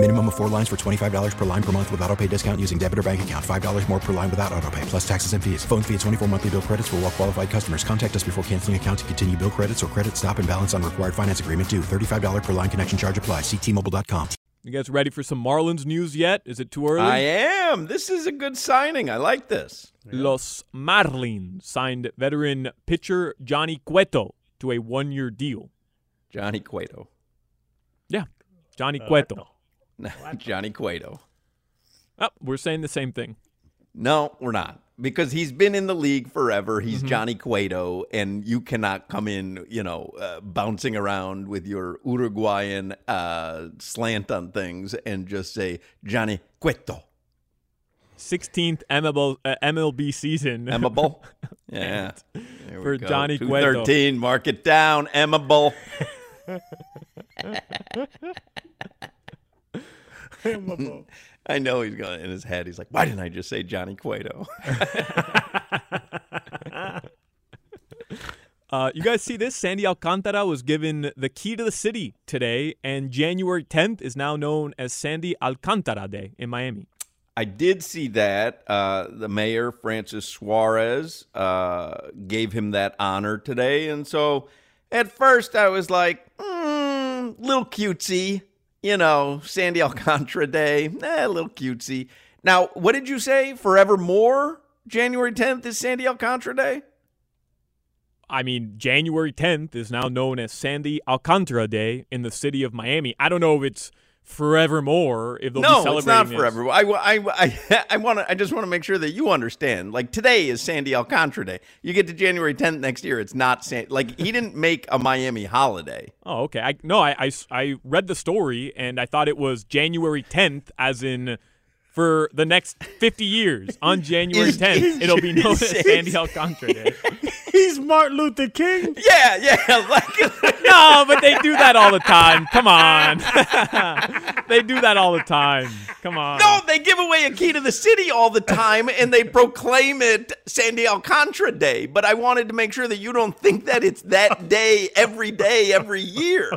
Minimum of four lines for $25 per line per month with auto pay discount using debit or bank account. $5 more per line without auto pay, plus taxes and fees. Phone fee at 24 monthly bill credits for all well qualified customers. Contact us before canceling account to continue bill credits or credit stop and balance on required finance agreement due. $35 per line connection charge apply. Ctmobile.com. You guys ready for some Marlins news yet? Is it too early? I am. This is a good signing. I like this. Los Marlins signed veteran pitcher Johnny Cueto to a one-year deal. Johnny Cueto. Yeah, Johnny uh, Cueto. Johnny Cueto. Oh, we're saying the same thing. No, we're not. Because he's been in the league forever. He's Mm-hmm. Johnny Cueto, and you cannot come in, you know, uh, bouncing around with your Uruguayan uh, slant on things and just say Johnny Cueto. 16th MLB, uh, MLB season. Emable. Yeah. For go. Johnny Cueto. 213, mark it down. Emable. I know he's going in his head. He's like, why didn't I just say Johnny Cueto? Uh, you guys see this? Sandy Alcantara was given the key to the city today, and January 10th is now known as Sandy Alcantara Day in Miami. I did see that. Uh, the mayor, Francis Suarez, uh, gave him that honor today. And so at first I was like, mm, little cutesy, you know, Sandy Alcantara Day, eh, a little cutesy. Now, what did you say? Forevermore? January 10th is Sandy Alcantara Day? I mean, January 10th is now known as Sandy Alcantara Day in the city of Miami. I don't know if it's forevermore, if they'll be celebrating. no, it's not this. forever. I, I, I, I want to. I just want to make sure that you understand. Like today is Sandy Alcantara Day. You get to January 10th next year, it's not San. Like he didn't make a Miami holiday. Oh, okay. I no, I, I, I read the story and I thought it was January 10th, as in for the next 50 years on January Is- 10th, is- it'll be known as is- Sandy Alcantara Day. He's Martin Luther King. Yeah, yeah. Like no, but they do that all the time. Come on. they do that all the time. Come on. no, they give away a key to the city all the time, and they proclaim it Sandy Alcantara Day. But I wanted to make sure that you don't think that it's that day every day every year.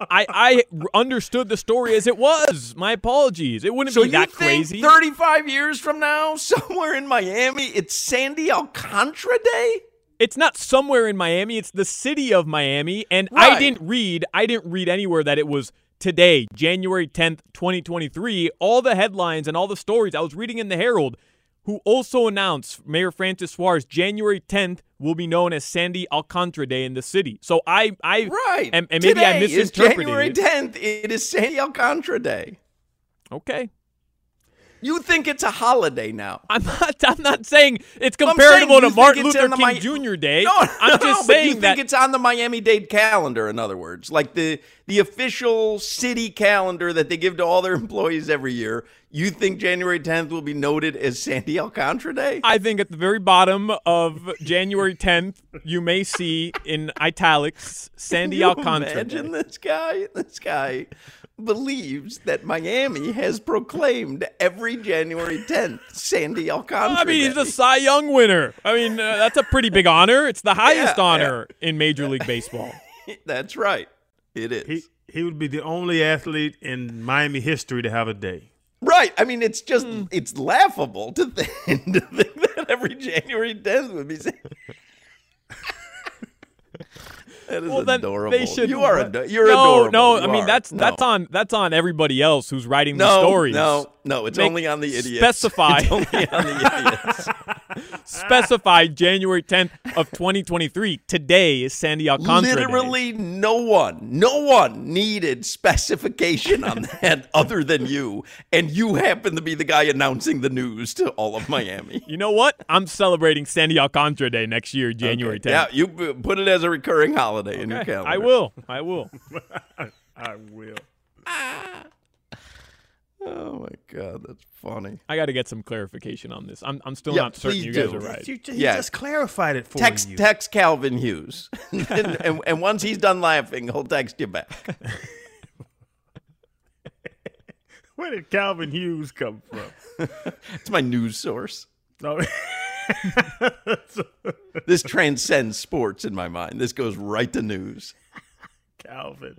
I, I understood the story as it was. My apologies. It wouldn't So be you that think crazy. 35 years from now, somewhere in Miami, it's Sandy Alcantara Day? it's not somewhere in Miami. It's the city of Miami. And I didn't read. I didn't read anywhere that it was today, January tenth, twenty twenty three. All the headlines and all the stories I was reading in the Herald, who also announced Mayor Francis Suarez January tenth will be known as Sandy Alcantara Day in the city. So I, I Right. and, and maybe I Today is misinterpreted January 10th. It is Sandy Alcantara Day. Okay. You think it's a holiday now. I'm not. I'm not saying it's comparable saying to Martin Luther King Mi- Jr. Day. No, I'm no, just but saying you think that it's on the Miami-Dade calendar. In other words, like the the official city calendar that they give to all their employees every year. You think January 10th will be noted as Sandy Alcantara Day? I think at the very bottom of January 10th, you may see in italics Sandy you Alcantara. Imagine Day. this guy. This guy believes that Miami has proclaimed every January 10th Sandy Alcantara. I mean, he's a Cy Young winner. I mean, uh, that's a pretty big honor. It's the highest Yeah, honor in Major League Baseball. That's right. It is. He he would be the only athlete in Miami history to have a day. Right. I mean, it's just Hmm. it's laughable to think, to think that every January 10th would be. That is Well, adorable. they should. You are ado- you're no, adorable. no. You I mean, are. that's No. that's on that's on everybody else who's writing the no, stories. No, no, it's Make- only on the idiots. specify. It's only on the idiots. Specify January 10th of 2023. Today is Sandy Alcantara. Day. Literally, no one, no one needed specification on that other than you, and you happen to be the guy announcing the news to all of Miami. You know what? I'm celebrating Sandy Alcantara Day next year, January 10th. Yeah, you put it as a recurring holiday in your Okay, calendar. I will. I will. I will. Ah. Oh my god, that's funny. I got to get some clarification on this. I'm, I'm still Yeah, not certain please you guys are right. You, he Yeah. just clarified it for Text you. text Calvin Hughes, and, and, and once he's done laughing, he'll text you back. Where did Calvin Hughes come from? it's my news source. No. Oh. this transcends sports in my mind. This goes right to news. Calvin.